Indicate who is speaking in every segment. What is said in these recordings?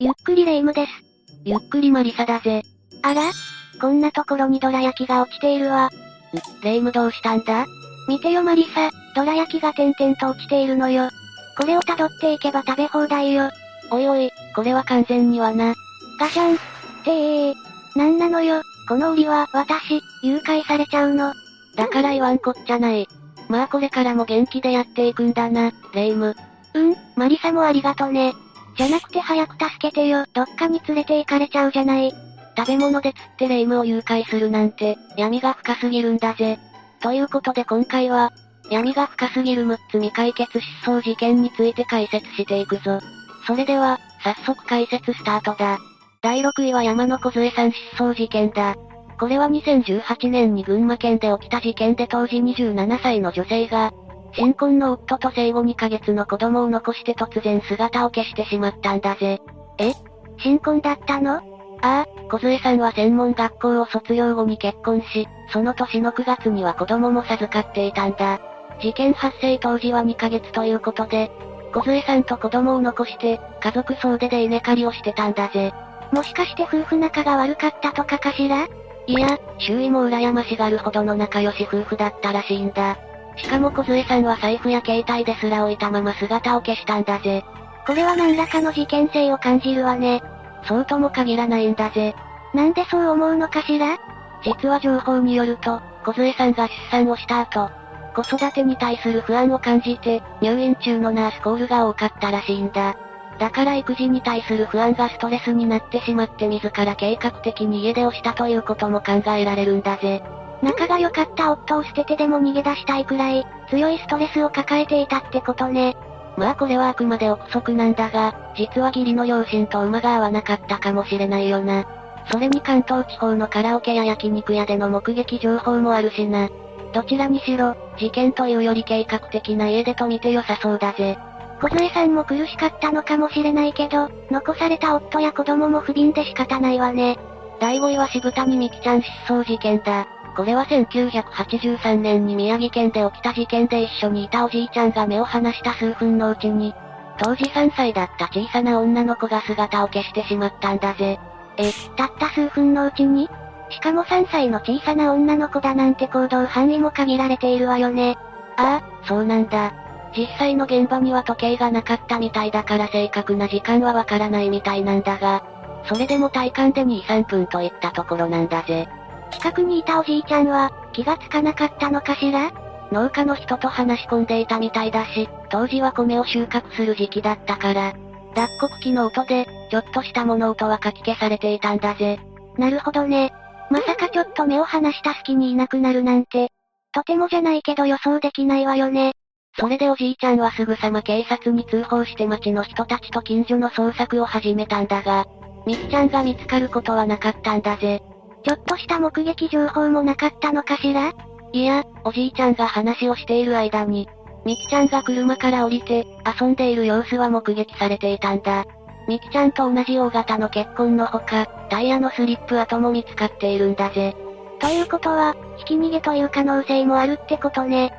Speaker 1: ゆっくりレ夢ムです。
Speaker 2: ゆっくりマリサだぜ。
Speaker 1: あら？こんなところにドラ焼きが落ちているわ。
Speaker 2: レ夢ムどうしたんだ？
Speaker 1: 見てよマリサ、ドラ焼きが点々と落ちているのよ。これを辿っていけば食べ放題よ。
Speaker 2: おいおい、これは完全にはな。
Speaker 1: ガシャン。ってえー。なんなのよ、この檻は、私、誘拐されちゃうの。
Speaker 2: だから言わんこっちゃない。まあこれからも元気でやっていくんだな、レ夢ム。
Speaker 1: うん、マリサもありがとね。じゃなくて早く助けてよ、どっかに連れて行かれちゃうじゃない。
Speaker 2: 食べ物で釣ってレ夢ムを誘拐するなんて、闇が深すぎるんだぜ。ということで今回は、闇が深すぎる6つ未解決失踪事件について解説していくぞ。それでは、早速解説スタートだ。第6位は山の小杖さん失踪事件だ。これは2018年に群馬県で起きた事件で当時27歳の女性が、新婚の夫と生後2ヶ月の子供を残して突然姿を消してしまったんだぜ。
Speaker 1: え？新婚だったの？あ
Speaker 2: あ、小杖さんは専門学校を卒業後に結婚し、その年の9月には子供も授かっていたんだ。事件発生当時は2ヶ月ということで、小杖さんと子供を残して、家族総出で稲刈りをしてたんだぜ。
Speaker 1: もしかして夫婦仲が悪かったとかかしら？
Speaker 2: いや、周囲も羨ましがるほどの仲良し夫婦だったらしいんだ。しかも小杖さんは財布や携帯ですら置いたまま姿を消したんだぜ。
Speaker 1: これは何らかの事件性を感じるわね。
Speaker 2: そうとも限らないんだぜ。
Speaker 1: なんでそう思うのかしら？
Speaker 2: 実は情報によると、小杖さんが出産をした後、子育てに対する不安を感じて、入院中のナースコールが多かったらしいんだ。だから育児に対する不安がストレスになってしまって自ら計画的に家出をしたということも考えられるんだぜ。
Speaker 1: 仲が良かった夫を捨ててでも逃げ出したいくらい、強いストレスを抱えていたってことね。
Speaker 2: まあこれはあくまで憶測なんだが、実は義理の両親と馬が合わなかったかもしれないよな。それに関東地方のカラオケや焼肉屋での目撃情報もあるしな。どちらにしろ、事件というより計画的な家出と見て良さそうだぜ。
Speaker 1: 小杖さんも苦しかったのかもしれないけど、残された夫や子供も不憫で仕方ないわね。
Speaker 2: 第5位は渋谷美希ちゃん失踪事件だ。これは1983年に宮城県で起きた事件で一緒にいたおじいちゃんが目を離した数分のうちに、当時3歳だった小さな女の子が姿を消してしまったんだぜ。
Speaker 1: え、たった数分のうちに？しかも3歳の小さな女の子だなんて行動範囲も限られているわよね。
Speaker 2: ああ、そうなんだ。実際の現場には時計がなかったみたいだから正確な時間はわからないみたいなんだが、それでも体感で2、3分といったところなんだぜ。
Speaker 1: 近くにいたおじいちゃんは、気がつかなかったのかしら？
Speaker 2: 農家の人と話し込んでいたみたいだし、当時は米を収穫する時期だったから、脱穀機の音で、ちょっとした物音はかき消されていたんだぜ。
Speaker 1: なるほどね。まさかちょっと目を離した隙にいなくなるなんて、とてもじゃないけど予想できないわよね。
Speaker 2: それでおじいちゃんはすぐさま警察に通報して町の人たちと近所の捜索を始めたんだが、みきちゃんが見つかることはなかったんだぜ。
Speaker 1: ちょっとした目撃情報もなかったのかしら？
Speaker 2: いや、おじいちゃんが話をしている間に、みきちゃんが車から降りて、遊んでいる様子は目撃されていたんだ。みきちゃんと同じ大型の結婚のほか、タイヤのスリップ跡も見つかっているんだぜ。
Speaker 1: ということは、ひき逃げという可能性もあるってことね。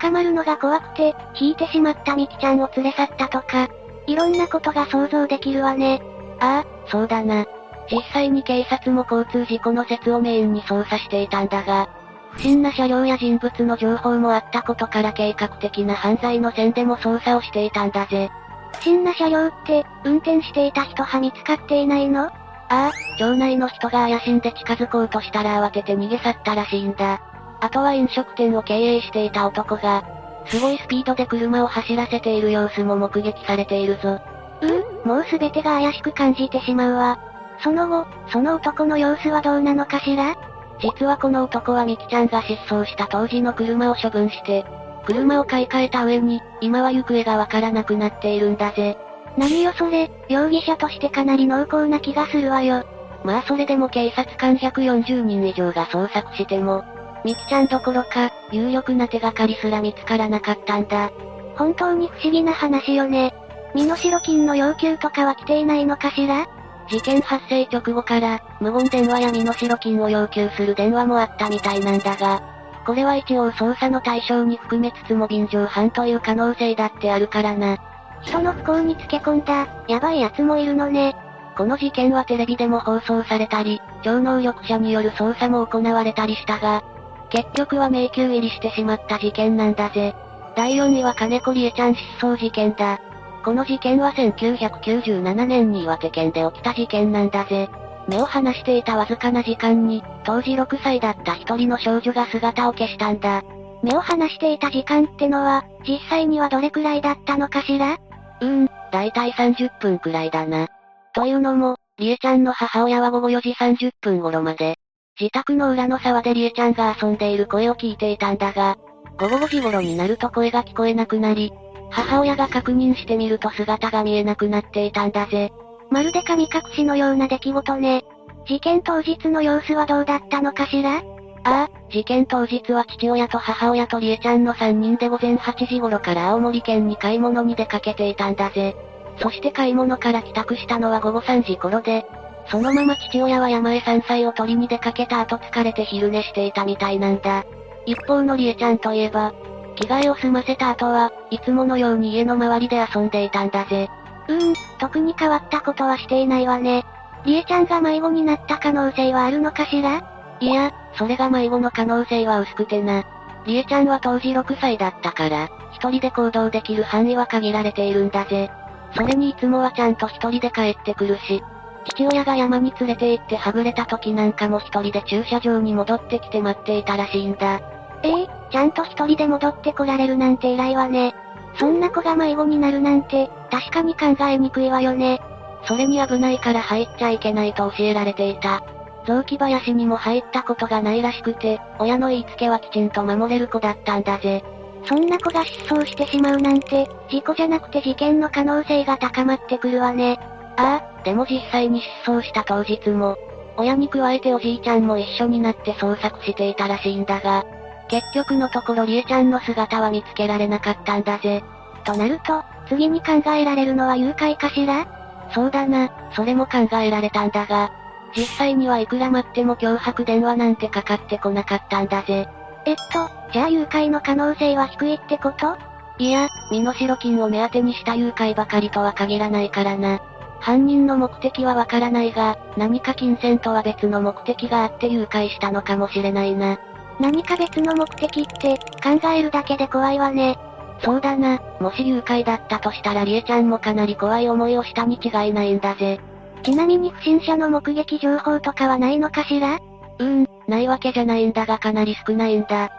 Speaker 1: 捕まるのが怖くて、引いてしまったみきちゃんを連れ去ったとか、いろんなことが想像できるわね。
Speaker 2: ああ、そうだな。実際に警察も交通事故の説をメインに捜査していたんだが、不審な車両や人物の情報もあったことから計画的な犯罪の線でも捜査をしていたんだぜ。
Speaker 1: 不審な車両って、運転していた人は見つかっていないの？あ
Speaker 2: あ、町内の人が怪しんで近づこうとしたら慌てて逃げ去ったらしいんだ。あとは飲食店を経営していた男が、すごいスピードで車を走らせている様子も目撃されているぞ。
Speaker 1: うんもうすべてが怪しく感じてしまうわ。その後、その男の様子はどうなのかしら？
Speaker 2: 実はこの男はミキちゃんが失踪した当時の車を処分して、車を買い替えた上に、今は行方がわからなくなっているんだぜ。
Speaker 1: 何よそれ、容疑者としてかなり濃厚な気がするわよ。
Speaker 2: まあそれでも警察官140人以上が捜索しても、ミキちゃんどころか、有力な手がかりすら見つからなかったんだ。
Speaker 1: 本当に不思議な話よね。身代金の要求とかは来ていないのかしら？
Speaker 2: 事件発生直後から、無言電話や身代金を要求する電話もあったみたいなんだが、これは一応捜査の対象に含めつつも便乗犯という可能性だってあるからな。
Speaker 1: 人の不幸につけ込んだ、やばい奴もいるのね。
Speaker 2: この事件はテレビでも放送されたり、超能力者による捜査も行われたりしたが、結局は迷宮入りしてしまった事件なんだぜ。第4位は金子理恵ちゃん失踪事件だ。この事件は1997年に岩手県で起きた事件なんだぜ。目を離していたわずかな時間に、当時6歳だった一人の少女が姿を消したんだ。
Speaker 1: 目を離していた時間ってのは、実際にはどれくらいだったのかしら？
Speaker 2: うーん、だいたい30分くらいだな。というのも、りえちゃんの母親は午後4時30分頃まで、自宅の裏の沢でりえちゃんが遊んでいる声を聞いていたんだが、午後5時頃になると声が聞こえなくなり、母親が確認してみると姿が見えなくなっていたんだぜ。
Speaker 1: まるで神隠しのような出来事ね。事件当日の様子はどうだったのかしら？
Speaker 2: ああ、事件当日は父親と母親とりえちゃんの3人で午前8時頃から青森県に買い物に出かけていたんだぜ。そして買い物から帰宅したのは午後3時頃で、そのまま父親は山へ山菜を取りに出かけた後疲れて昼寝していたみたいなんだ。一方のりえちゃんといえば、着替えを済ませた後は、いつものように家の周りで遊んでいたんだぜ。
Speaker 1: うーん、特に変わったことはしていないわね。りえちゃんが迷子になった可能性はあるのかしら？
Speaker 2: いや、それが迷子の可能性は薄くてな。りえちゃんは当時6歳だったから、一人で行動できる範囲は限られているんだぜ。それにいつもはちゃんと一人で帰ってくるし、父親が山に連れて行ってはぐれた時なんかも一人で駐車場に戻ってきて待っていたらしいんだ。
Speaker 1: ええー、ちゃんと一人で戻ってこられるなんて偉いわね。そんな子が迷子になるなんて、確かに考えにくいわよね。
Speaker 2: それに危ないから入っちゃいけないと教えられていた。雑木林にも入ったことがないらしくて、親の言いつけはきちんと守れる子だったんだぜ。
Speaker 1: そんな子が失踪してしまうなんて、事故じゃなくて事件の可能性が高まってくるわね。
Speaker 2: ああ、でも実際に失踪した当日も、親に加えておじいちゃんも一緒になって捜索していたらしいんだが、結局のところりえちゃんの姿は見つけられなかったんだぜ。
Speaker 1: となると、次に考えられるのは誘拐かしら？
Speaker 2: そうだな、それも考えられたんだが、実際にはいくら待っても脅迫電話なんてかかってこなかったんだぜ。
Speaker 1: えっと、じゃあ誘拐の可能性は低いってこと？
Speaker 2: いや、身代金を目当てにした誘拐ばかりとは限らないからな。犯人の目的はわからないが、何か金銭とは別の目的があって誘拐したのかもしれないな。
Speaker 1: 何か別の目的って、考えるだけで怖いわね。
Speaker 2: そうだな、もし誘拐だったとしたらりえちゃんもかなり怖い思いをしたに違いないんだぜ。
Speaker 1: ちなみに不審者の目撃情報とかはないのかしら？
Speaker 2: うーん、ないわけじゃないんだがかなり少ないんだ。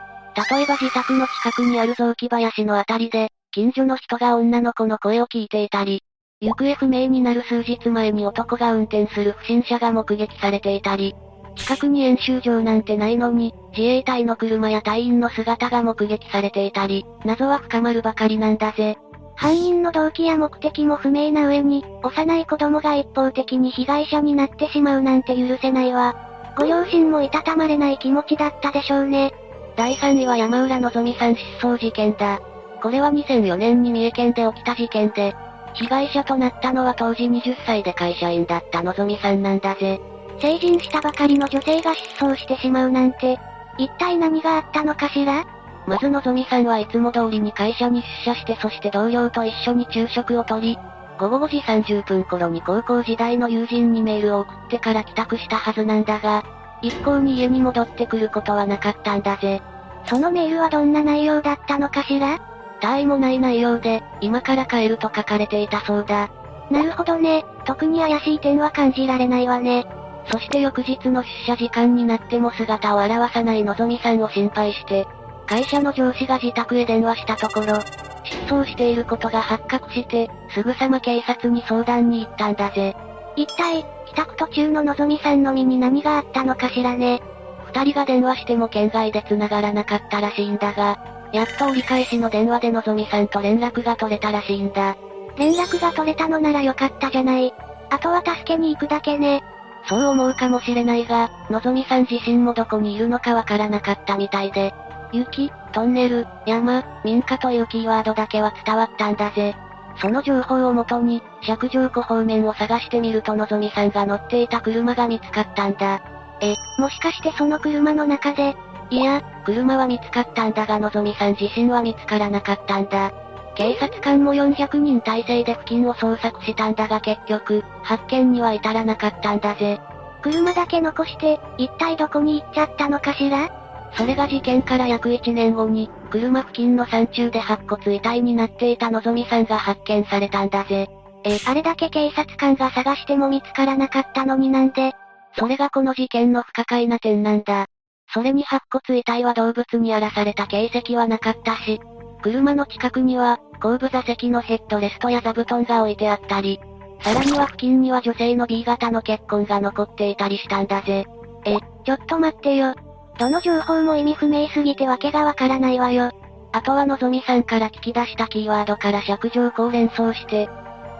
Speaker 2: 例えば自宅の近くにある雑木林のあたりで、近所の人が女の子の声を聞いていたり、行方不明になる数日前に男が運転する不審者が目撃されていたり、近くに演習場なんてないのに、自衛隊の車や隊員の姿が目撃されていたり、謎は深まるばかりなんだぜ。
Speaker 1: 犯人の動機や目的も不明な上に、幼い子供が一方的に被害者になってしまうなんて許せないわ。ご両親もいたたまれない気持ちだったでしょうね。
Speaker 2: 第3位は山浦のぞみさん失踪事件だ。これは2004年に三重県で起きた事件で、被害者となったのは当時20歳で会社員だったのぞみさんなんだぜ。
Speaker 1: 成人したばかりの女性が失踪してしまうなんて、一体何があったのかしら？
Speaker 2: まずのぞみさんはいつも通りに会社に出社してそして同僚と一緒に昼食をとり、午後5時30分頃に高校時代の友人にメールを送ってから帰宅したはずなんだが、一向に家に戻ってくることはなかったんだぜ。
Speaker 1: そのメールはどんな内容だったのかしら？
Speaker 2: 他愛もない内容で、今から帰ると書かれていたそうだ。
Speaker 1: なるほどね、特に怪しい点は感じられないわね。
Speaker 2: そして翌日の出社時間になっても姿を現さないのぞみさんを心配して、会社の上司が自宅へ電話したところ、失踪していることが発覚して、すぐさま警察に相談に行ったんだぜ。
Speaker 1: 一体、帰宅途中ののぞみさんの身に何があったのかしらね。
Speaker 2: 二人が電話しても県外で繋がらなかったらしいんだが、やっと折り返しの電話でのぞみさんと連絡が取れたらしいんだ。
Speaker 1: 連絡が取れたのならよかったじゃない。あとは助けに行くだけね。
Speaker 2: そう思うかもしれないが、のぞみさん自身もどこにいるのかわからなかったみたいで、雪、トンネル、山、民家というキーワードだけは伝わったんだぜ。その情報をもとに、尺上湖方面を探してみるとのぞみさんが乗っていた車が見つかったんだ。
Speaker 1: え、もしかしてその車の中で、
Speaker 2: いや、車は見つかったんだがのぞみさん自身は見つからなかったんだ。警察官も400人体制で付近を捜索したんだが結局、発見には至らなかったんだぜ。
Speaker 1: 車だけ残して、一体どこに行っちゃったのかしら？
Speaker 2: それが事件から約1年後に、車付近の山中で白骨遺体になっていたのぞみさんが発見されたんだぜ。
Speaker 1: え、あれだけ警察官が探しても見つからなかったのになんで？
Speaker 2: それがこの事件の不可解な点なんだ。それに白骨遺体は動物に荒らされた形跡はなかったし、車の近くには、後部座席のヘッドレストや座布団が置いてあったり、さらには付近には女性の B 型の血痕が残っていたりしたんだぜ。
Speaker 1: え、ちょっと待ってよ。どの情報も意味不明すぎてわけがわからないわよ。
Speaker 2: あとはのぞみさんから聞き出したキーワードから尺状を連想して、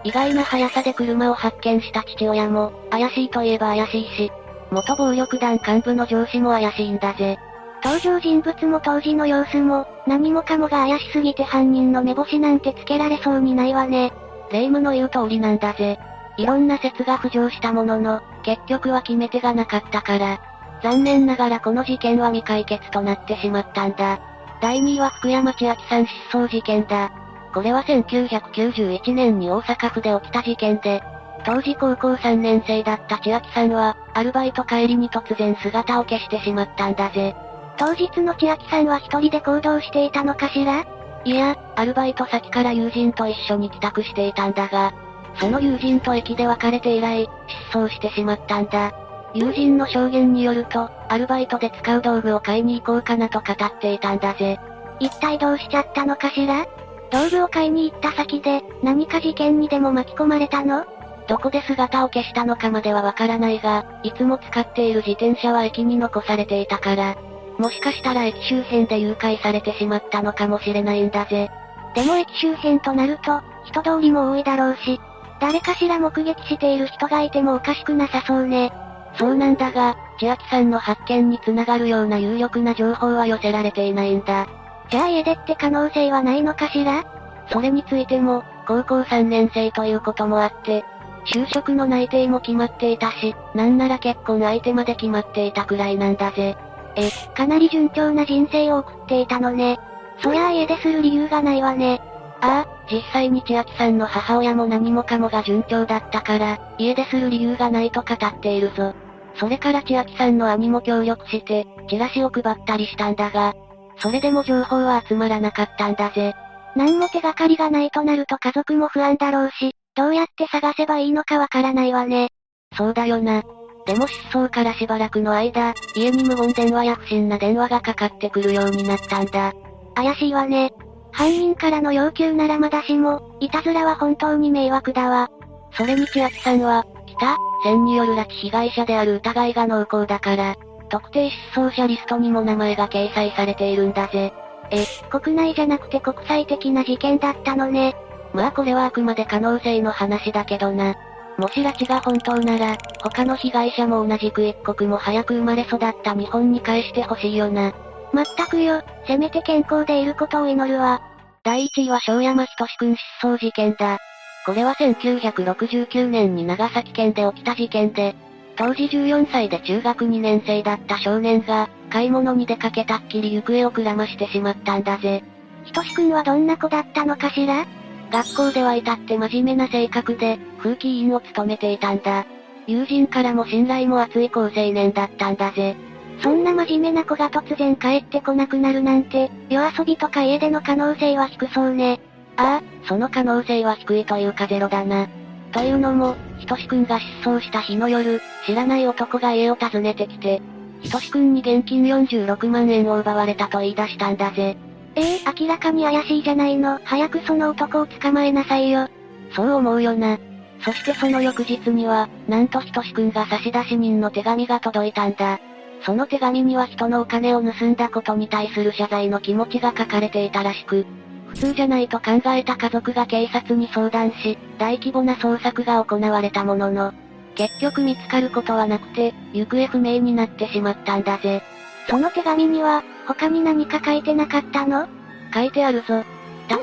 Speaker 2: 意外な速さで車を発見した父親も、怪しいといえば怪しいし、元暴力団幹部の上司も怪しいんだぜ。
Speaker 1: 登場人物も当時の様子も、何もかもが怪しすぎて犯人の目星なんてつけられそうにないわね。
Speaker 2: 霊夢の言う通りなんだぜ。いろんな説が浮上したものの、結局は決め手がなかったから。残念ながらこの事件は未解決となってしまったんだ。第2位は福山千秋さん失踪事件だ。これは1991年に大阪府で起きた事件で、当時高校3年生だった千秋さんは、アルバイト帰りに突然姿を消してしまったんだぜ。
Speaker 1: 当日の千秋さんは一人で行動していたのかしら？
Speaker 2: いや、アルバイト先から友人と一緒に帰宅していたんだが、その友人と駅で別れて以来、失踪してしまったんだ。友人の証言によると、アルバイトで使う道具を買いに行こうかなと語っていたんだぜ。
Speaker 1: 一体どうしちゃったのかしら？道具を買いに行った先で、何か事件にでも巻き込まれたの？
Speaker 2: どこで姿を消したのかまではわからないが、いつも使っている自転車は駅に残されていたから、もしかしたら駅周辺で誘拐されてしまったのかもしれないんだぜ。
Speaker 1: でも駅周辺となると、人通りも多いだろうし、誰かしら目撃している人がいてもおかしくなさそうね。
Speaker 2: そうなんだが、千秋さんの発見につながるような有力な情報は寄せられていないんだ。
Speaker 1: じゃあ家出って可能性はないのかしら？
Speaker 2: それについても、高校3年生ということもあって、就職の内定も決まっていたし、なんなら結婚相手まで決まっていたくらいなんだぜ。
Speaker 1: え、かなり順調な人生を送っていたのね。そりゃあ家出する理由がないわね。
Speaker 2: ああ、実際に千秋さんの母親も何もかもが順調だったから、家出する理由がないと語っているぞ。それから千秋さんの兄も協力して、チラシを配ったりしたんだが、それでも情報は集まらなかったんだぜ。
Speaker 1: 何も手がかりがないとなると家族も不安だろうし、どうやって探せばいいのかわからないわね。
Speaker 2: そうだよな。でも失踪からしばらくの間、家に無言電話や不審な電話がかかってくるようになったんだ。
Speaker 1: 怪しいわね。犯人からの要求ならまだしも、いたずらは本当に迷惑だわ。
Speaker 2: それに千秋さんは、北、線による拉致被害者である疑いが濃厚だから、特定失踪者リストにも名前が掲載されているんだぜ。
Speaker 1: え、国内じゃなくて国際的な事件だったのね。
Speaker 2: まあこれはあくまで可能性の話だけどな。もし拉致が本当なら、他の被害者も同じく一刻も早く生まれ育った日本に返してほしいよな。
Speaker 1: まったくよ、せめて健康でいることを祈るわ。
Speaker 2: 第1位は小山仁くん失踪事件だ。これは1969年に長崎県で起きた事件で、当時14歳で中学2年生だった少年が、買い物に出かけたっきり行方をくらましてしまったんだぜ。
Speaker 1: ひとしくんはどんな子だったのかしら？
Speaker 2: 学校では至って真面目な性格で、風紀委員を務めていたんだ。友人からも信頼も厚い高青年だったんだぜ。
Speaker 1: そんな真面目な子が突然帰ってこなくなるなんて、夜遊びとか家出の可能性は低そうね。
Speaker 2: ああ、その可能性は低いというかゼロだな。というのも、ひとしくんが失踪した日の夜、知らない男が家を訪ねてきて、ひとしくんに現金46万円を奪われたと言い出したんだぜ。
Speaker 1: ええー、明らかに怪しいじゃないの。早くその男を捕まえなさいよ。
Speaker 2: そう思うよな。そしてその翌日には、なんとひとしくんが差出人の手紙が届いたんだ。その手紙には人のお金を盗んだことに対する謝罪の気持ちが書かれていたらしく、普通じゃないと考えた家族が警察に相談し、大規模な捜索が行われたものの、結局見つかることはなくて、行方不明になってしまったんだぜ。
Speaker 1: その手紙には、他に何か書いてなかったの？
Speaker 2: 書いてあるぞ。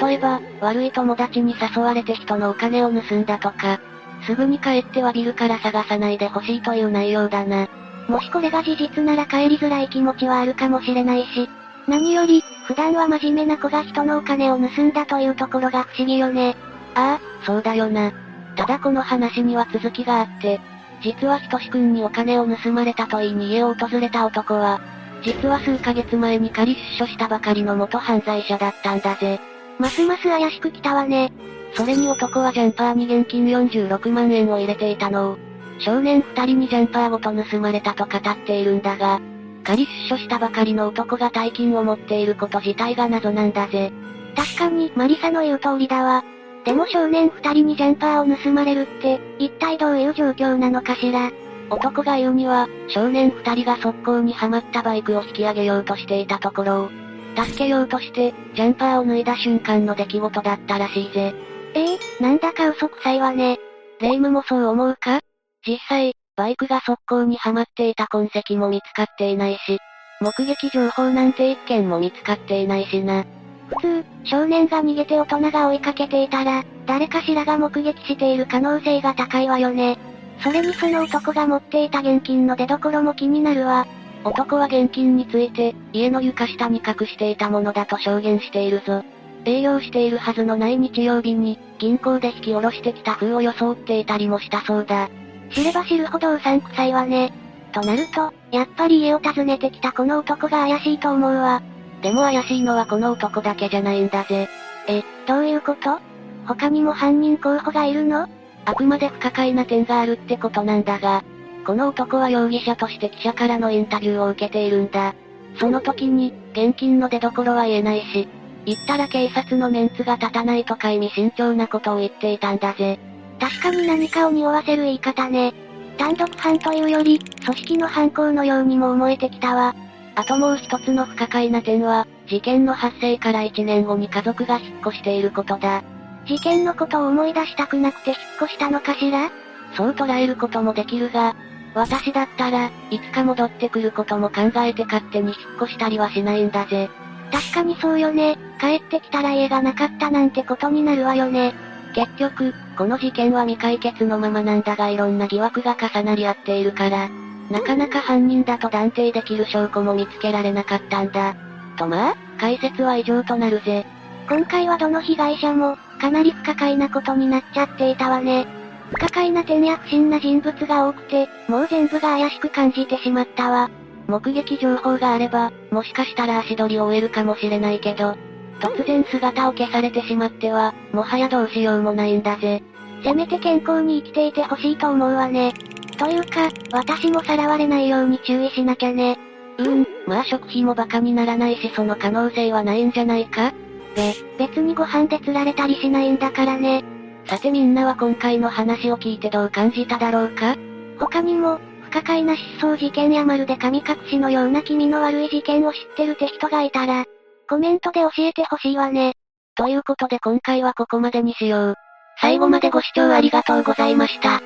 Speaker 2: 例えば、悪い友達に誘われて人のお金を盗んだとか、すぐに帰ってはビルから探さないでほしいという内容だな。
Speaker 1: もしこれが事実なら帰りづらい気持ちはあるかもしれないし、何より、普段は真面目な子が人のお金を盗んだというところが不思議よね。
Speaker 2: ああ、そうだよな。ただこの話には続きがあって、実はひとしくんにお金を盗まれたと言いに家を訪れた男は、実は数ヶ月前に仮出所したばかりの元犯罪者だったんだぜ。
Speaker 1: ますます怪しく来たわね。
Speaker 2: それに男はジャンパーに現金46万円を入れていたのを、少年二人にジャンパーごと盗まれたと語っているんだが、仮出所したばかりの男が大金を持っていること自体が謎なんだぜ。
Speaker 1: 確かに、マリサの言う通りだわ。でも少年二人にジャンパーを盗まれるって、一体どういう状況なのかしら。
Speaker 2: 男が言うには、少年二人が速攻にはまったバイクを引き上げようとしていたところを、助けようとして、ジャンパーを脱いだ瞬間の出来事だったらしいぜ。
Speaker 1: ええー、なんだか嘘くさいわね。
Speaker 2: レイムもそう思うか？実際、バイクが速攻にはまっていた痕跡も見つかっていないし、目撃情報なんて一件も見つかっていないしな。
Speaker 1: 普通、少年が逃げて大人が追いかけていたら、誰かしらが目撃している可能性が高いわよね。それにその男が持っていた現金の出所も気になるわ。
Speaker 2: 男は現金について、家の床下に隠していたものだと証言しているぞ。営業しているはずのない日曜日に、銀行で引き下ろしてきた風を装っていたりもしたそうだ。
Speaker 1: 知れば知るほどうさんくさいわね。となると、やっぱり家を訪ねてきたこの男が怪しいと思うわ。
Speaker 2: でも怪しいのはこの男だけじゃないんだぜ。
Speaker 1: え、どういうこと？他にも犯人候補がいるの？
Speaker 2: あくまで不可解な点があるってことなんだが、この男は容疑者として記者からのインタビューを受けているんだ。その時に、現金の出所は言えないし、言ったら警察のメンツが立たないとか意味慎重なことを言っていたんだぜ。
Speaker 1: 確かに何かを匂わせる言い方ね。単独犯というより、組織の犯行のようにも思えてきたわ。
Speaker 2: あともう一つの不可解な点は、事件の発生から1年後に家族が引っ越していることだ。
Speaker 1: 事件のことを思い出したくなくて引っ越したのかしら？
Speaker 2: そう捉えることもできるが、私だったら、いつか戻ってくることも考えて勝手に引っ越したりはしないんだぜ。
Speaker 1: 確かにそうよね。帰ってきたら家がなかったなんてことになるわよね。
Speaker 2: 結局、この事件は未解決のままなんだがいろんな疑惑が重なり合っているから、なかなか犯人だと断定できる証拠も見つけられなかったんだ。とまあ、解説は以上となるぜ。
Speaker 1: 今回はどの被害者も、かなり不可解なことになっちゃっていたわね。不可解な点や不審な人物が多くて、もう全部が怪しく感じてしまったわ。
Speaker 2: 目撃情報があれば、もしかしたら足取りを終えるかもしれないけど、突然姿を消されてしまっては、もはやどうしようもないんだぜ。
Speaker 1: せめて健康に生きていてほしいと思うわね。というか、私もさらわれないように注意しなきゃね。
Speaker 2: うーん、まあ食費も馬鹿にならないしその可能性はないんじゃないか？
Speaker 1: で、別にご飯で釣られたりしないんだからね。
Speaker 2: さてみんなは今回の話を聞いてどう感じただろうか？
Speaker 1: 他にも、不可解な失踪事件やまるで神隠しのような気味の悪い事件を知ってるって人がいたら、コメントで教えてほしいわね。
Speaker 2: ということで今回はここまでにしよう。最後までご視聴ありがとうございました。